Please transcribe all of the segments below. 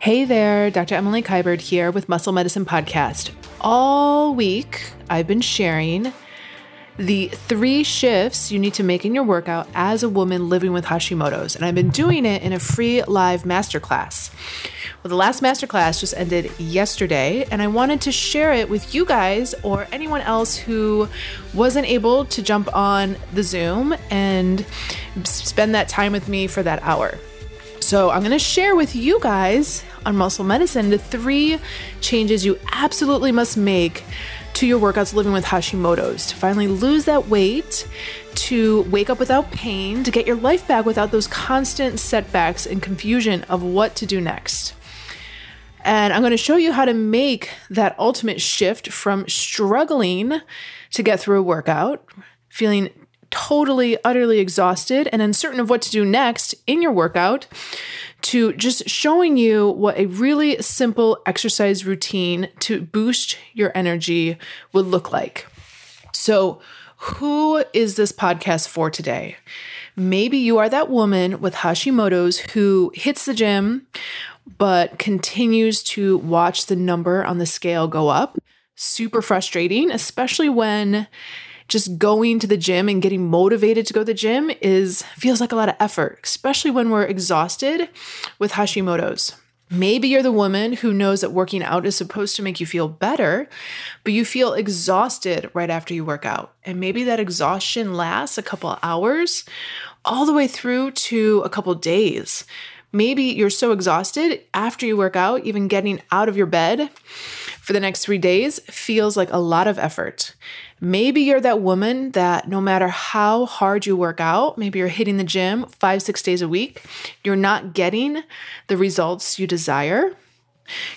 Hey there, Dr. Emily Kiberd here with Muscle Medicine Podcast. All week, I've been sharing the three shifts you need to make in your workout as a woman living with Hashimoto's. And I've been doing it in a free live masterclass. Well, the last masterclass just ended yesterday, and I wanted to share it with you guys or anyone else who wasn't able to jump on the Zoom and spend that time with me for that hour. So, I'm going to share with you guys on muscle medicine the three changes you absolutely must make to your workouts living with Hashimoto's to finally lose that weight, to wake up without pain, to get your life back without those constant setbacks and confusion of what to do next. And I'm going to show you how to make that ultimate shift from struggling to get through a workout, feeling totally, utterly exhausted and uncertain of what to do next in your workout, to just showing you what a really simple exercise routine to boost your energy would look like. So, who is this podcast for today? Maybe you are that woman with Hashimoto's who hits the gym but continues to watch the number on the scale go up. Super frustrating, especially when just going to the gym and getting motivated to go to the gym is feels like a lot of effort, especially when we're exhausted with Hashimoto's. Maybe you're the woman who knows that working out is supposed to make you feel better, but you feel exhausted right after you work out. And maybe that exhaustion lasts a couple hours all the way through to a couple days. Maybe you're so exhausted after you work out, even getting out of your bed for the next three days feels like a lot of effort. Maybe you're that woman that no matter how hard you work out, maybe you're hitting the gym five, six days a week, you're not getting the results you desire.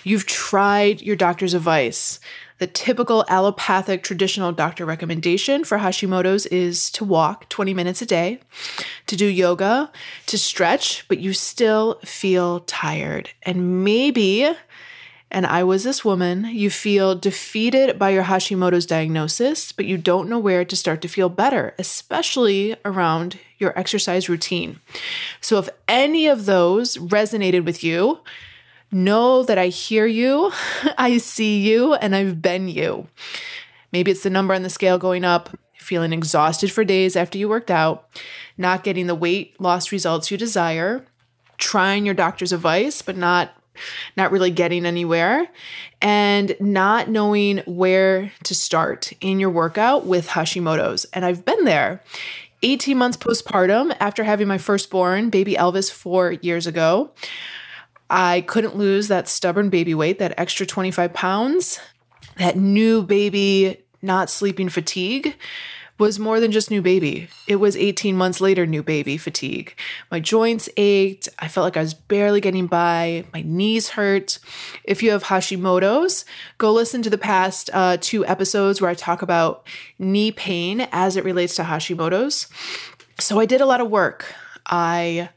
You've tried your doctor's advice. The typical allopathic traditional doctor recommendation for Hashimoto's is to walk 20 minutes a day, to do yoga, to stretch, but you still feel tired. And maybe and I was this woman, you feel defeated by your Hashimoto's diagnosis, but you don't know where to start to feel better, especially around your exercise routine. So, if any of those resonated with you, know that I hear you, I see you, and I've been you. Maybe it's the number on the scale going up, feeling exhausted for days after you worked out, not getting the weight loss results you desire, trying your doctor's advice, but not not really getting anywhere, and not knowing where to start in your workout with Hashimoto's. And I've been there. 18 months postpartum after having my firstborn, baby Elvis, four years ago. I couldn't lose that stubborn baby weight, that extra 25 pounds, that new baby not sleeping fatigue was more than just new baby. It was 18 months later, new baby fatigue. My joints ached. I felt like I was barely getting by. My knees hurt. If you have Hashimoto's, go listen to the past uh, two episodes where I talk about knee pain as it relates to Hashimoto's. So I did a lot of work. I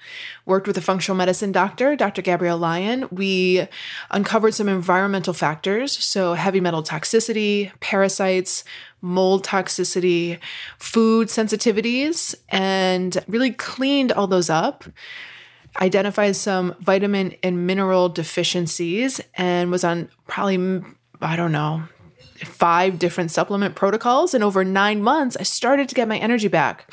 worked with a functional medicine doctor, Dr. Gabrielle Lyon. We uncovered some environmental factors, so heavy metal toxicity, parasites, mold toxicity, food sensitivities, and really cleaned all those up. Identified some vitamin and mineral deficiencies and was on probably, I don't know, five different supplement protocols. And over nine months, I started to get my energy back.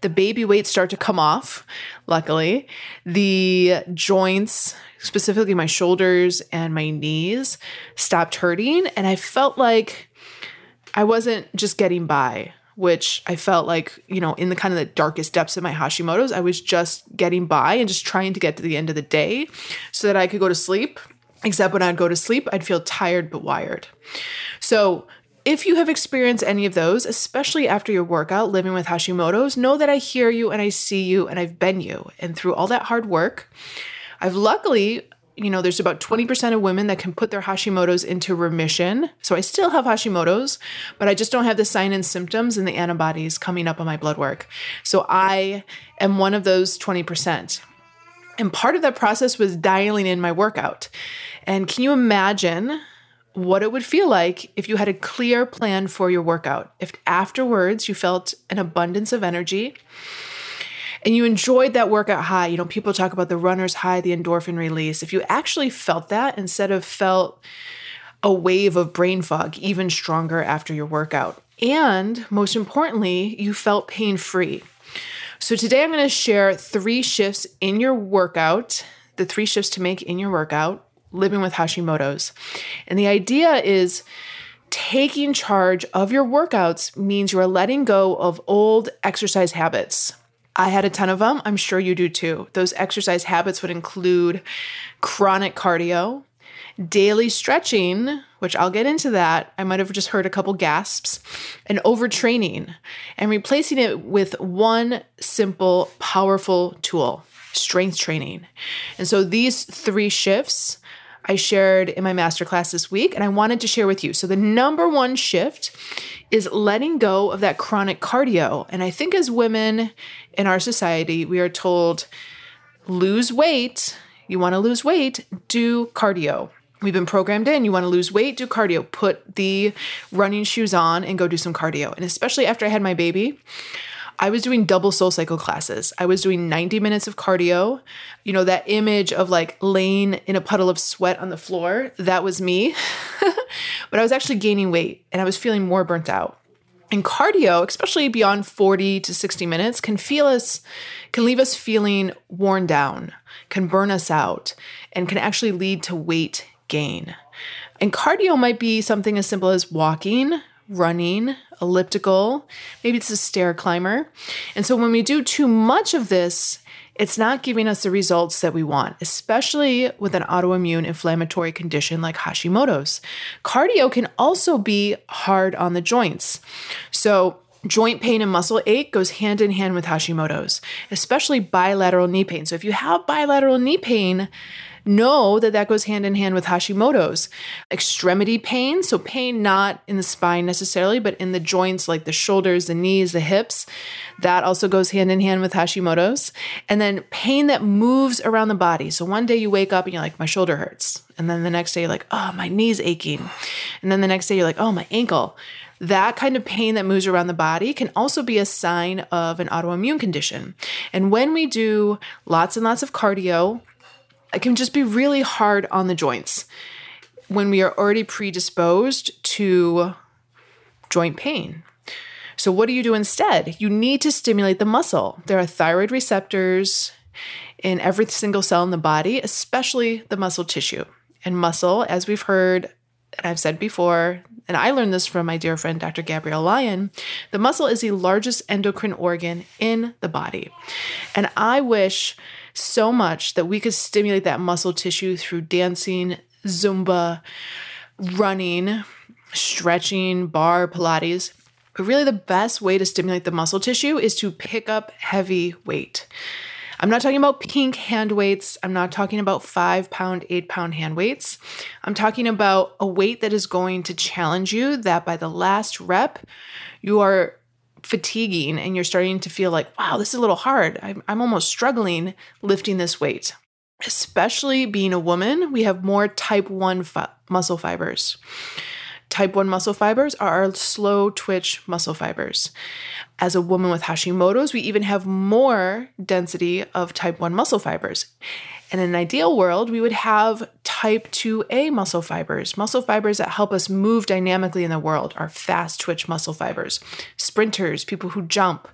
The baby weight start to come off, luckily. The joints, specifically my shoulders and my knees, stopped hurting. And I felt like I wasn't just getting by, which I felt like, you know, in the kind of the darkest depths of my Hashimoto's, I was just getting by and just trying to get to the end of the day so that I could go to sleep. Except when I'd go to sleep, I'd feel tired but wired. So if you have experienced any of those, especially after your workout living with Hashimoto's, know that I hear you and I see you and I've been you. And through all that hard work, I've luckily, you know, there's about 20% of women that can put their Hashimoto's into remission. So I still have Hashimoto's, but I just don't have the sign and symptoms and the antibodies coming up on my blood work. So I am one of those 20%. And part of that process was dialing in my workout. And can you imagine what it would feel like if you had a clear plan for your workout. If afterwards you felt an abundance of energy and you enjoyed that workout high, you know, people talk about the runner's high, the endorphin release. If you actually felt that instead of felt a wave of brain fog even stronger after your workout. And most importantly, you felt pain free. So today I'm going to share three shifts in your workout, the three shifts to make in your workout, living with Hashimoto's. And the idea is taking charge of your workouts means you are letting go of old exercise habits. I had a ton of them. I'm sure you do too. Those exercise habits would include chronic cardio, daily stretching, which I'll get into that. I might have just heard a couple gasps, and overtraining, and replacing it with one simple, powerful tool strength training. And so these three shifts I shared in my masterclass this week, and I wanted to share with you. So, the number one shift is letting go of that chronic cardio. And I think as women in our society, we are told lose weight. You want to lose weight, do cardio. We've been programmed in. You want to lose weight, do cardio. Put the running shoes on and go do some cardio. And especially after I had my baby, I was doing double soul cycle classes. I was doing 90 minutes of cardio. You know, that image of like laying in a puddle of sweat on the floor, that was me. but I was actually gaining weight and I was feeling more burnt out. And cardio, especially beyond 40 to 60 minutes, can feel us, can leave us feeling worn down, can burn us out, and can actually lead to weight gain. And cardio might be something as simple as walking, running, elliptical, maybe it's a stair climber. And so when we do too much of this, it's not giving us the results that we want, especially with an autoimmune inflammatory condition like Hashimoto's. Cardio can also be hard on the joints. So, Joint pain and muscle ache goes hand in hand with Hashimoto's, especially bilateral knee pain. So, if you have bilateral knee pain, know that that goes hand in hand with Hashimoto's. Extremity pain, so pain not in the spine necessarily, but in the joints like the shoulders, the knees, the hips, that also goes hand in hand with Hashimoto's. And then pain that moves around the body. So one day you wake up and you're like, my shoulder hurts. And then the next day you're like, oh, my knee's aching. And then the next day you're like, oh, my ankle. That kind of pain that moves around the body can also be a sign of an autoimmune condition. And when we do lots and lots of cardio, it can just be really hard on the joints when we are already predisposed to joint pain. So, what do you do instead? You need to stimulate the muscle. There are thyroid receptors in every single cell in the body, especially the muscle tissue. And muscle, as we've heard and I've said before, and I learned this from my dear friend Dr. Gabrielle Lyon, the muscle is the largest endocrine organ in the body. And I wish so much that we could stimulate that muscle tissue through dancing, Zumba, running, stretching, barre, Pilates. But really, the best way to stimulate the muscle tissue is to pick up heavy weight. I'm not talking about pink hand weights. I'm not talking about five pound, eight pound hand weights. I'm talking about a weight that is going to challenge you, that by the last rep, you are fatiguing and you're starting to feel like, wow, this is a little hard. I'm, I'm almost struggling lifting this weight. Especially being a woman, we have more type 1 fi- muscle fibers. Type 1 muscle fibers are our slow twitch muscle fibers. As a woman with Hashimoto's, we even have more density of type 1 muscle fibers. In an ideal world, we would have type 2A muscle fibers, muscle fibers that help us move dynamically in the world, are fast twitch muscle fibers. Sprinters, people who jump,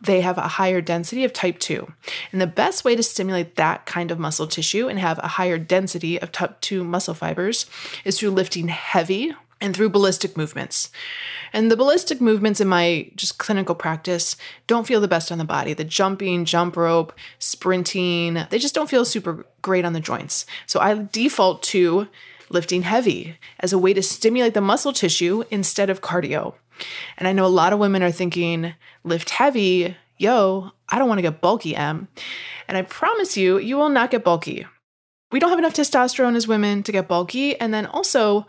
they have a higher density of type 2. And the best way to stimulate that kind of muscle tissue and have a higher density of type 2 muscle fibers is through lifting heavy and through ballistic movements. And the ballistic movements in my just clinical practice don't feel the best on the body. The jumping, jump rope, sprinting, they just don't feel super great on the joints. So I default to lifting heavy as a way to stimulate the muscle tissue instead of cardio. And I know a lot of women are thinking, lift heavy, yo, I don't want to get bulky, M. And I promise you, you will not get bulky. We don't have enough testosterone as women to get bulky. And then also,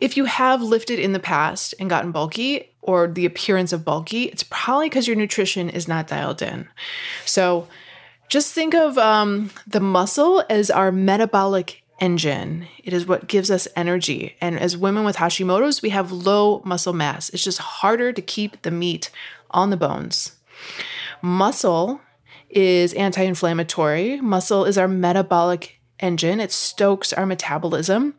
if you have lifted in the past and gotten bulky or the appearance of bulky, it's probably because your nutrition is not dialed in. So just think of um, the muscle as our metabolic engine. It is what gives us energy. And as women with Hashimoto's, we have low muscle mass. It's just harder to keep the meat on the bones. Muscle is anti inflammatory, muscle is our metabolic engine, it stokes our metabolism.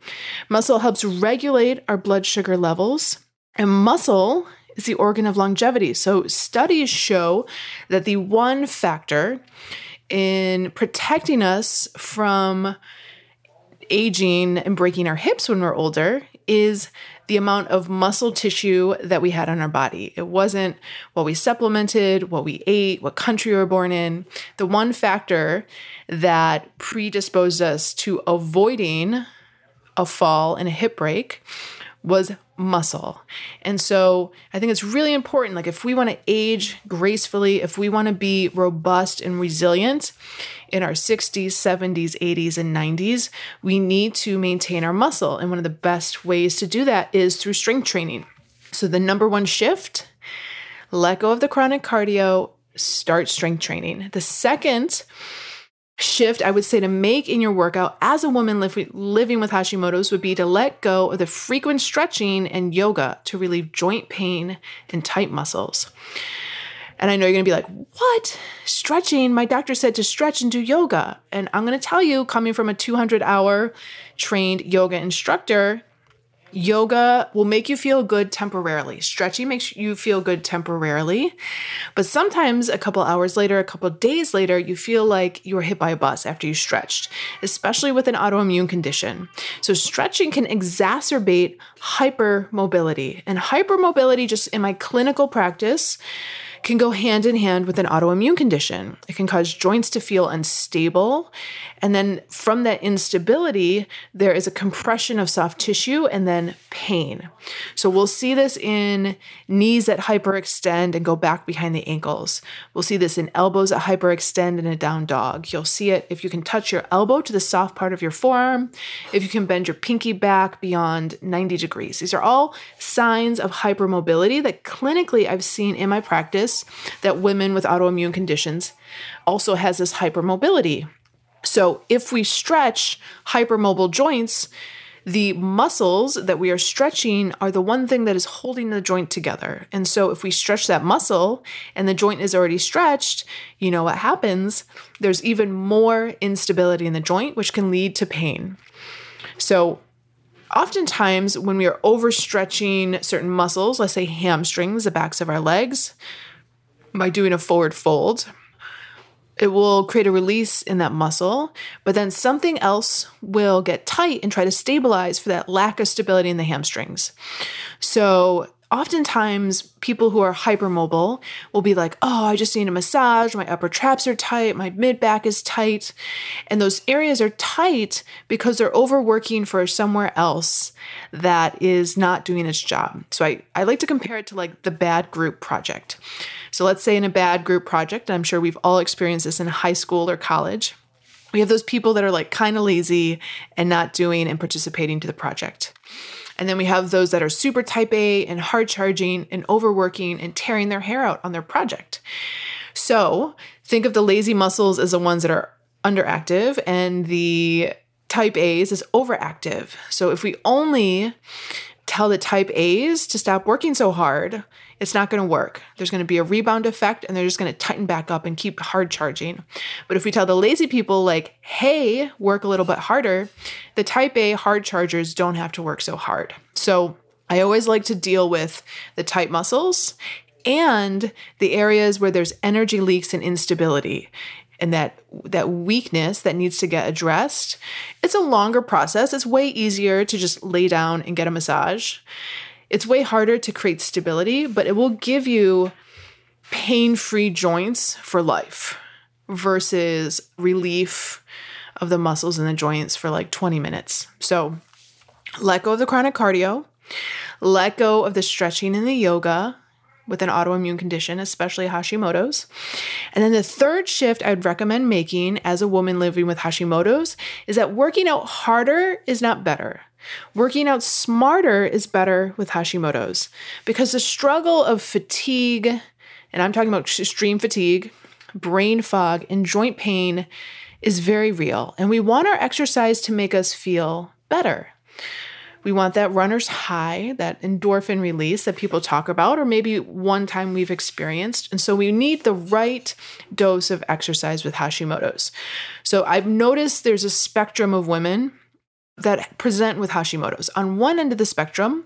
Muscle helps regulate our blood sugar levels, and muscle is the organ of longevity. So, studies show that the one factor in protecting us from aging and breaking our hips when we're older is the amount of muscle tissue that we had on our body. It wasn't what we supplemented, what we ate, what country we were born in. The one factor that predisposed us to avoiding a fall and a hip break was muscle. And so I think it's really important. Like, if we want to age gracefully, if we want to be robust and resilient in our 60s, 70s, 80s, and 90s, we need to maintain our muscle. And one of the best ways to do that is through strength training. So, the number one shift let go of the chronic cardio, start strength training. The second, shift I would say to make in your workout as a woman living with Hashimoto's would be to let go of the frequent stretching and yoga to relieve joint pain and tight muscles. And I know you're going to be like, what? Stretching? My doctor said to stretch and do yoga. And I'm going to tell you, coming from a 200 hour trained yoga instructor, Yoga will make you feel good temporarily. Stretching makes you feel good temporarily. But sometimes a couple hours later, a couple days later, you feel like you were hit by a bus after you stretched, especially with an autoimmune condition. So, stretching can exacerbate hypermobility. And hypermobility, just in my clinical practice, can go hand in hand with an autoimmune condition. It can cause joints to feel unstable. And then from that instability, there is a compression of soft tissue and then pain. So we'll see this in knees that hyperextend and go back behind the ankles. We'll see this in elbows that hyperextend in a down dog. You'll see it if you can touch your elbow to the soft part of your forearm, if you can bend your pinky back beyond 90 degrees. These are all signs of hypermobility that clinically I've seen in my practice that women with autoimmune conditions also has this hypermobility. So if we stretch hypermobile joints, the muscles that we are stretching are the one thing that is holding the joint together. And so if we stretch that muscle and the joint is already stretched, you know what happens? There's even more instability in the joint, which can lead to pain. So oftentimes when we are overstretching certain muscles, let's say hamstrings, the backs of our legs, by doing a forward fold. It will create a release in that muscle, but then something else will get tight and try to stabilize for that lack of stability in the hamstrings. So, oftentimes people who are hypermobile will be like, oh, I just need a massage. My upper traps are tight. My mid back is tight. And those areas are tight because they're overworking for somewhere else that is not doing its job. So I, I like to compare it to like the bad group project. So let's say in a bad group project, I'm sure we've all experienced this in high school or college. We have those people that are like kind of lazy and not doing and participating to the project. And then we have those that are super type A and hard charging and overworking and tearing their hair out on their project. So think of the lazy muscles as the ones that are underactive and the type A's as overactive. So if we only tell the type A's to stop working so hard, it's not going to work. There's going to be a rebound effect and they're just going to tighten back up and keep hard charging. But if we tell the lazy people, like, hey, work a little bit harder, the type A hard chargers don't have to work so hard. So I always like to deal with the tight muscles and the areas where there's energy leaks and instability and that that weakness that needs to get addressed it's a longer process. It's way easier to just lay down and get a massage. It's way harder to create stability but it will give you pain-free joints for life versus relief of the muscles and the joints for like 20 minutes. So let go of the chronic cardio. Let go of the stretching and the yoga with an autoimmune condition, especially Hashimoto's. And then the third shift I'd recommend making as a woman living with Hashimoto's is that working out harder is not better. Working out smarter is better with Hashimoto's because the struggle of fatigue, and I'm talking about extreme fatigue, brain fog, and joint pain is very real. And we want our exercise to make us feel better. We want that runner's high, that endorphin release that people talk about, or maybe one time we've experienced. And so we need the right dose of exercise with Hashimoto's. So I've noticed there's a spectrum of women that present with Hashimoto's. On one end of the spectrum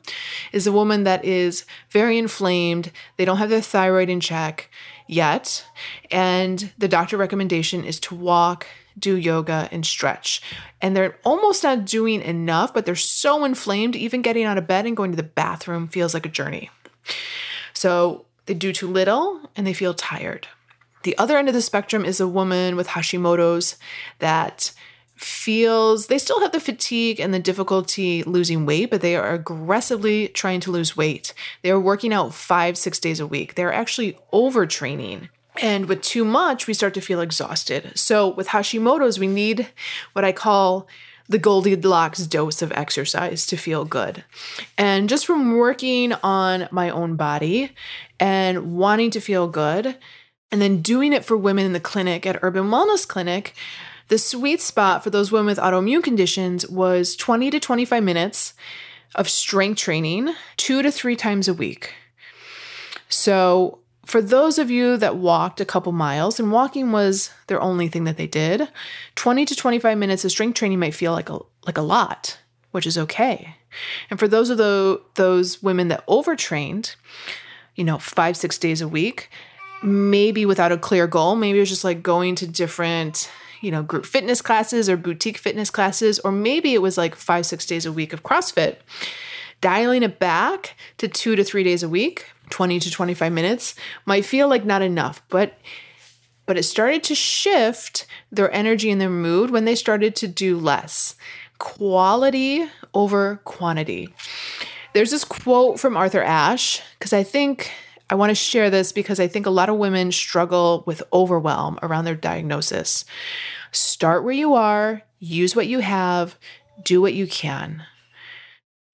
is a woman that is very inflamed, they don't have their thyroid in check yet, and the doctor recommendation is to walk, do yoga, and stretch. And they're almost not doing enough, but they're so inflamed, even getting out of bed and going to the bathroom feels like a journey. So they do too little and they feel tired. The other end of the spectrum is a woman with Hashimoto's that feels they still have the fatigue and the difficulty losing weight, but they are aggressively trying to lose weight. They are working out five, six days a week. They're actually overtraining. And with too much, we start to feel exhausted. So with Hashimoto's, we need what I call the Goldilocks dose of exercise to feel good. And just from working on my own body and wanting to feel good, and then doing it for women in the clinic at Urban Wellness Clinic, the sweet spot for those women with autoimmune conditions was 20 to 25 minutes of strength training, two to three times a week. So, for those of you that walked a couple miles, and walking was their only thing that they did, 20 to 25 minutes of strength training might feel like a like a lot, which is okay. And for those of the, those women that overtrained, you know, five, six days a week, maybe without a clear goal, maybe it was just like going to different you know, group fitness classes or boutique fitness classes, or maybe it was like five, six days a week of CrossFit. Dialing it back to two to three days a week, 20 to 25 minutes, might feel like not enough, but but it started to shift their energy and their mood when they started to do less. Quality over quantity. There's this quote from Arthur Ashe, because I think I want to share this because I think a lot of women struggle with overwhelm around their diagnosis. Start where you are, use what you have, do what you can.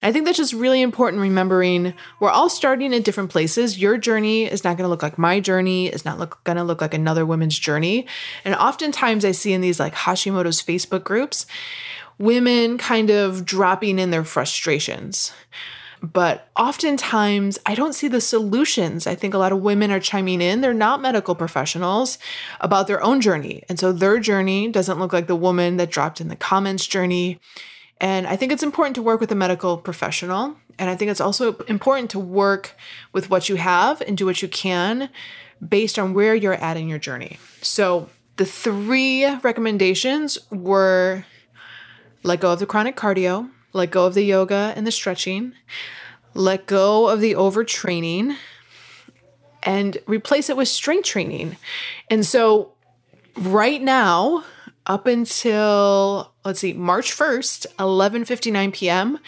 I think that's just really important remembering we're all starting at different places. Your journey is not going to look like my journey, it's not look, going to look like another woman's journey. And oftentimes I see in these like Hashimoto's Facebook groups, women kind of dropping in their frustrations. But oftentimes, I don't see the solutions. I think a lot of women are chiming in. They're not medical professionals about their own journey. And so their journey doesn't look like the woman that dropped in the comments journey. And I think it's important to work with a medical professional. And I think it's also important to work with what you have and do what you can based on where you're at in your journey. So the three recommendations were let go of the chronic cardio, let go of the yoga and the stretching, let go of the overtraining, and replace it with strength training. And so, right now, up until let's see, March 1st, 11:59 p.m.,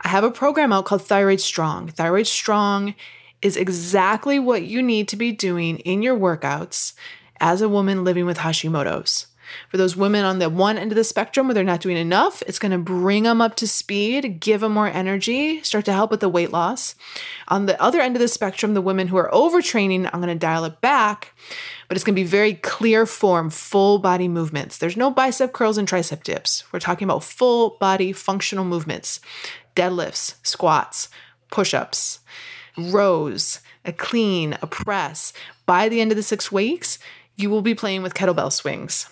I have a program out called Thyroid Strong. Thyroid Strong is exactly what you need to be doing in your workouts as a woman living with Hashimoto's. For those women on the one end of the spectrum where they're not doing enough, it's going to bring them up to speed, give them more energy, start to help with the weight loss. On the other end of the spectrum, the women who are overtraining, I'm going to dial it back, but it's going to be very clear form, full body movements. There's no bicep curls and tricep dips. We're talking about full body functional movements, deadlifts, squats, push ups, rows, a clean, a press. By the end of the six weeks, you will be playing with kettlebell swings.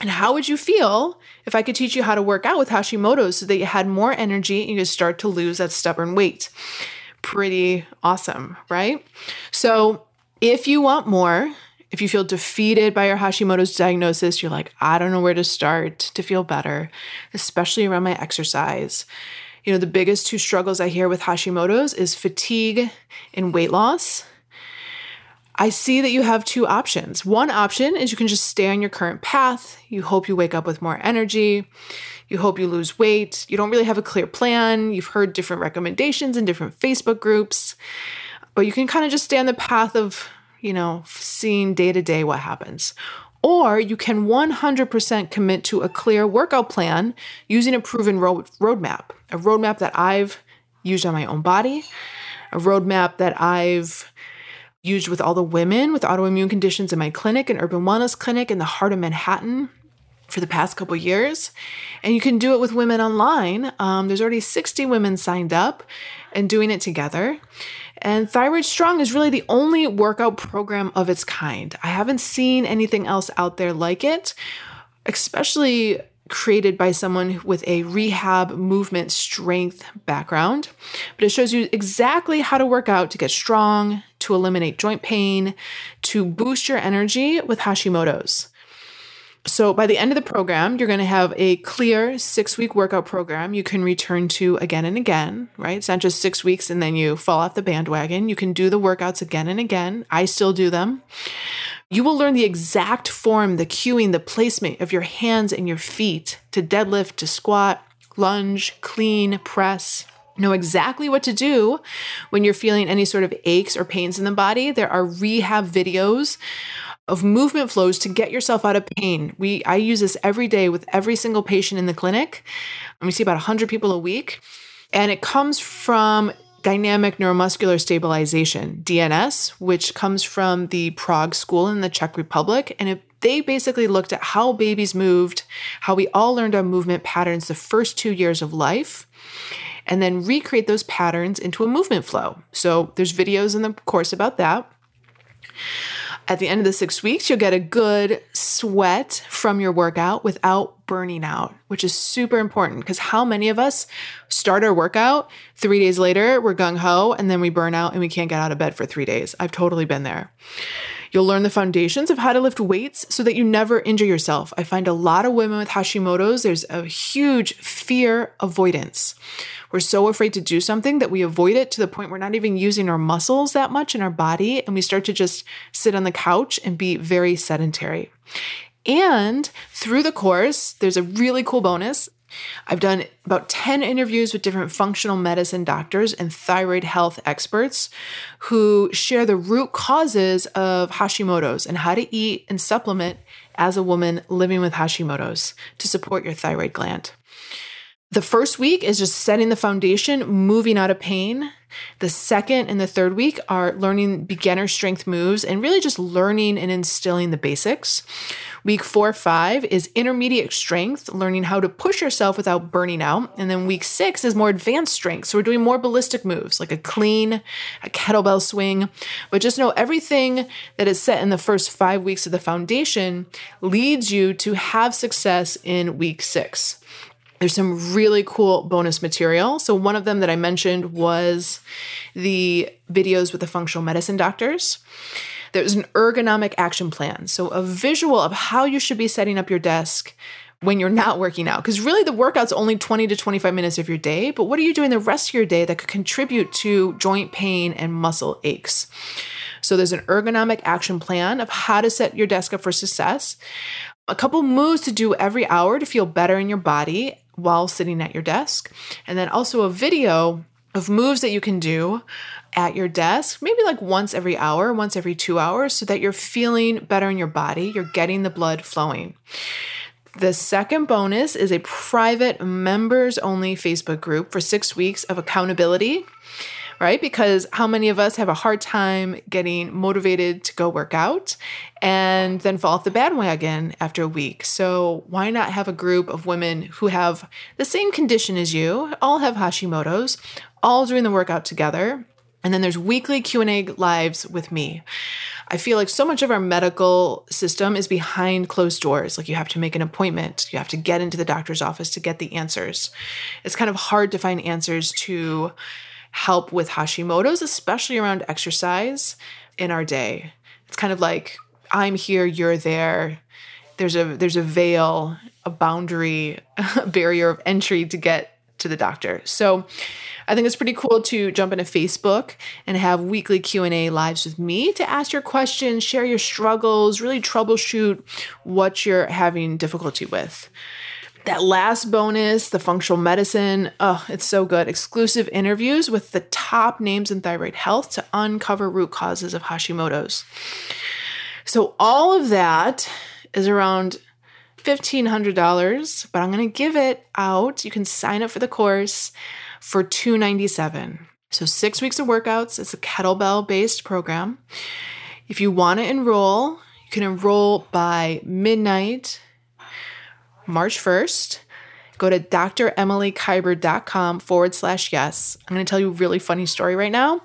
And how would you feel if I could teach you how to work out with Hashimoto's so that you had more energy and you could start to lose that stubborn weight? Pretty awesome, right? So, if you want more, if you feel defeated by your Hashimoto's diagnosis, you're like, I don't know where to start to feel better, especially around my exercise. You know, the biggest two struggles I hear with Hashimoto's is fatigue and weight loss. I see that you have two options. One option is you can just stay on your current path. You hope you wake up with more energy. You hope you lose weight. You don't really have a clear plan. You've heard different recommendations in different Facebook groups, but you can kind of just stay on the path of, you know, seeing day to day what happens. Or you can 100% commit to a clear workout plan using a proven road, roadmap, a roadmap that I've used on my own body, a roadmap that I've used with all the women with autoimmune conditions in my clinic, and urban wellness clinic in the heart of Manhattan for the past couple years. And you can do it with women online. Um, there's already 60 women signed up and doing it together. And Thyroid Strong is really the only workout program of its kind. I haven't seen anything else out there like it, especially created by someone with a rehab movement strength background. But it shows you exactly how to work out to get strong, to eliminate joint pain, to boost your energy with Hashimoto's. So by the end of the program, you're going to have a clear six week workout program you can return to again and again, right? It's not just six weeks and then you fall off the bandwagon. You can do the workouts again and again. I still do them. You will learn the exact form, the cueing, the placement of your hands and your feet to deadlift, to squat, lunge, clean, press. Know exactly what to do when you're feeling any sort of aches or pains in the body. There are rehab videos of movement flows to get yourself out of pain. We I use this every day with every single patient in the clinic. We see about 100 people a week. And it comes from dynamic neuromuscular stabilization, DNS, which comes from the Prague School in the Czech Republic. And it, they basically looked at how babies moved, how we all learned our movement patterns the first two years of life, and then recreate those patterns into a movement flow. So there's videos in the course about that. At the end of the six weeks, you'll get a good sweat from your workout without burning out, which is super important because how many of us start our workout three days later, we're gung ho, and then we burn out and we can't get out of bed for three days? I've totally been there. You'll learn the foundations of how to lift weights so that you never injure yourself. I find a lot of women with Hashimoto's, there's a huge fear avoidance. We're so afraid to do something that we avoid it to the point we're not even using our muscles that much in our body. And we start to just sit on the couch and be very sedentary. And through the course, there's a really cool bonus. I've done about 10 interviews with different functional medicine doctors and thyroid health experts who share the root causes of Hashimoto's and how to eat and supplement as a woman living with Hashimoto's to support your thyroid gland. The first week is just setting the foundation, moving out of pain. The second and the third week are learning beginner strength moves and really just learning and instilling the basics. Week four, five is intermediate strength, learning how to push yourself without burning out. And then week six is more advanced strength. So we're doing more ballistic moves like a clean, a kettlebell swing. But just know everything that is set in the first five weeks of the foundation leads you to have success in week six. There's some really cool bonus material. So, one of them that I mentioned was the videos with the functional medicine doctors. There's an ergonomic action plan. So, a visual of how you should be setting up your desk when you're not working out. Because really, the workout's only 20 to 25 minutes of your day. But what are you doing the rest of your day that could contribute to joint pain and muscle aches? So, there's an ergonomic action plan of how to set your desk up for success a couple moves to do every hour to feel better in your body while sitting at your desk. And then also a video of moves that you can do at your desk, maybe like once every hour, once every two hours, so that you're feeling better in your body, you're getting the blood flowing. The second bonus is a private members only Facebook group for six weeks of accountability right? Because how many of us have a hard time getting motivated to go work out and then fall off the bandwagon after a week? So why not have a group of women who have the same condition as you, all have Hashimoto's, all doing the workout together? And then there's weekly Q&A lives with me. I feel like so much of our medical system is behind closed doors. Like you have to make an appointment, you have to get into the doctor's office to get the answers. It's kind of hard to find answers to help with Hashimoto's, especially around exercise in our day. It's kind of like I'm here, you're there. There's a there's a veil, a boundary, a barrier of entry to get to the doctor. So I think it's pretty cool to jump into Facebook and have weekly Q&A lives with me to ask your questions, share your struggles, really troubleshoot what you're having difficulty with. That last bonus, the functional medicine, oh, it's so good. Exclusive interviews with the top names in thyroid health to uncover root causes of Hashimoto's. So, all of that is around $1,500, but I'm going to give it out. You can sign up for the course for 297. So, six weeks of workouts. It's a kettlebell based program. If you want to enroll, you can enroll by midnight March 1st. Go to dremilykiberd.com forward slash yes. I'm going to tell you a really funny story right now.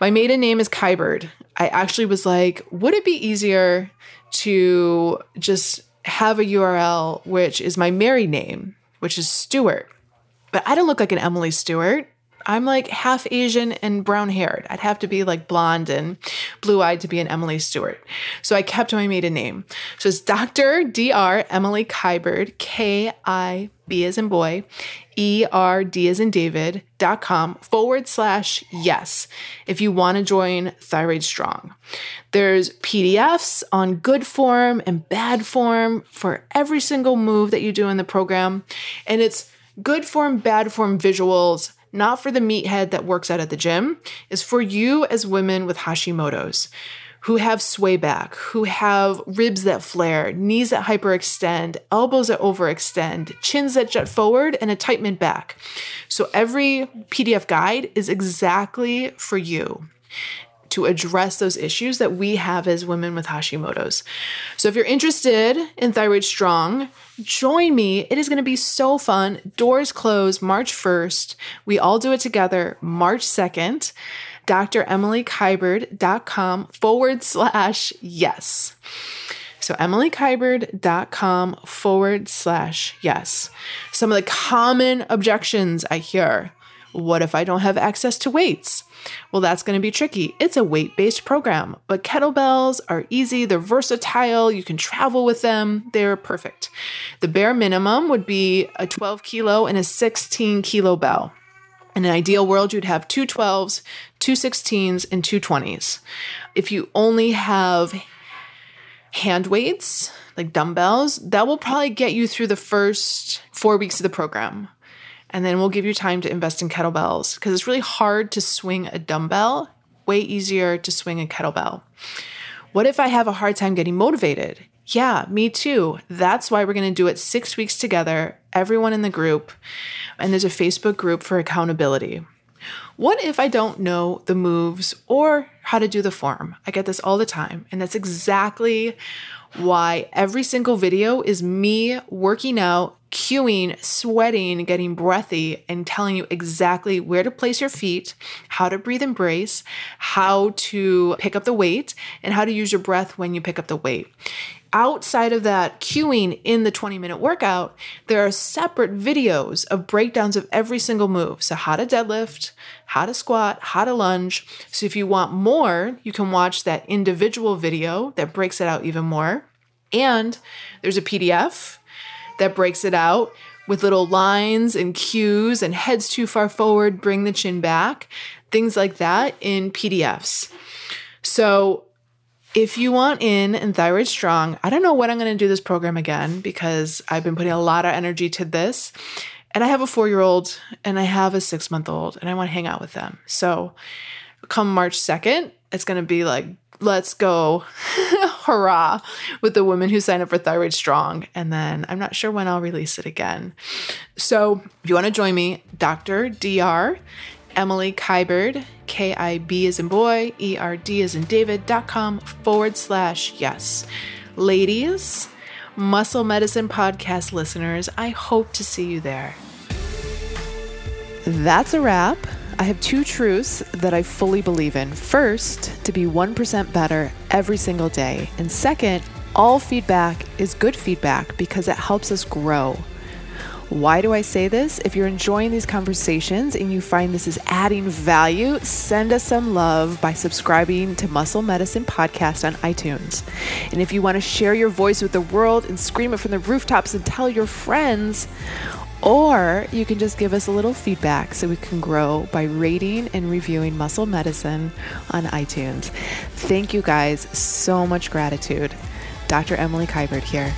My maiden name is Kiberd. I actually was like, would it be easier to just have a URL which is my married name, which is Stewart? But I don't look like an Emily Stewart. I'm like half Asian and brown haired. I'd have to be like blonde and blue eyed to be an Emily Stewart. So I kept my maiden name. So it's Dr. Dr. Emily Kiberd, K I B as in boy, E R D as in David, dot com forward slash yes if you want to join Thyroid Strong. There's PDFs on good form and bad form for every single move that you do in the program. And it's good form, bad form visuals not for the meathead that works out at the gym, is for you as women with Hashimoto's who have sway back, who have ribs that flare, knees that hyperextend, elbows that overextend, chins that jut forward, and a tight mid back. So every PDF guide is exactly for you to address those issues that we have as women with Hashimoto's. So if you're interested in Thyroid Strong, join me. It is going to be so fun. Doors close March 1st. We all do it together March 2nd. DrEmilyKiberd.com forward slash yes. So emilykiberd.com forward slash yes. Some of the common objections I hear. What if I don't have access to weights? Well, that's going to be tricky. It's a weight based program, but kettlebells are easy, they're versatile, you can travel with them, they're perfect. The bare minimum would be a 12 kilo and a 16 kilo bell. In an ideal world, you'd have two 12s, two 16s, and two 20s. If you only have hand weights, like dumbbells, that will probably get you through the first four weeks of the program and then we'll give you time to invest in kettlebells because it's really hard to swing a dumbbell, way easier to swing a kettlebell. What if I have a hard time getting motivated? Yeah, me too. That's why we're going to do it six weeks together, everyone in the group. And there's a Facebook group for accountability. What if I don't know the moves or how to do the form? I get this all the time. And that's exactly why every single video is me working out, cueing, sweating, getting breathy, and telling you exactly where to place your feet, how to breathe and brace, how to pick up the weight, and how to use your breath when you pick up the weight. Outside of that cueing in the 20 minute workout, there are separate videos of breakdowns of every single move. So, how to deadlift, how to squat, how to lunge. So, if you want more, you can watch that individual video that breaks it out even more. And there's a PDF that breaks it out with little lines and cues and heads too far forward, bring the chin back, things like that in PDFs. So if you want in and Thyroid Strong, I don't know when I'm going to do this program again because I've been putting a lot of energy to this. And I have a four year old and I have a six month old and I want to hang out with them. So come March 2nd, it's going to be like let's go hurrah with the women who sign up for Thyroid Strong. And then I'm not sure when I'll release it again. So if you want to join me, Dr. Dr. Emily Kiberd, K I B as in boy, E R D as in David.com forward slash yes. Ladies, Muscle Medicine Podcast listeners, I hope to see you there. That's a wrap. I have two truths that I fully believe in. First, to be 1% better every single day. And second, all feedback is good feedback because it helps us grow. Why do I say this? If you're enjoying these conversations and you find this is adding value, send us some love by subscribing to Muscle Medicine Podcast on iTunes. And if you want to share your voice with the world and scream it from the rooftops and tell your friends, or you can just give us a little feedback so we can grow by rating and reviewing Muscle Medicine on iTunes. Thank you guys. So much gratitude. Dr. Emily Kiberd here.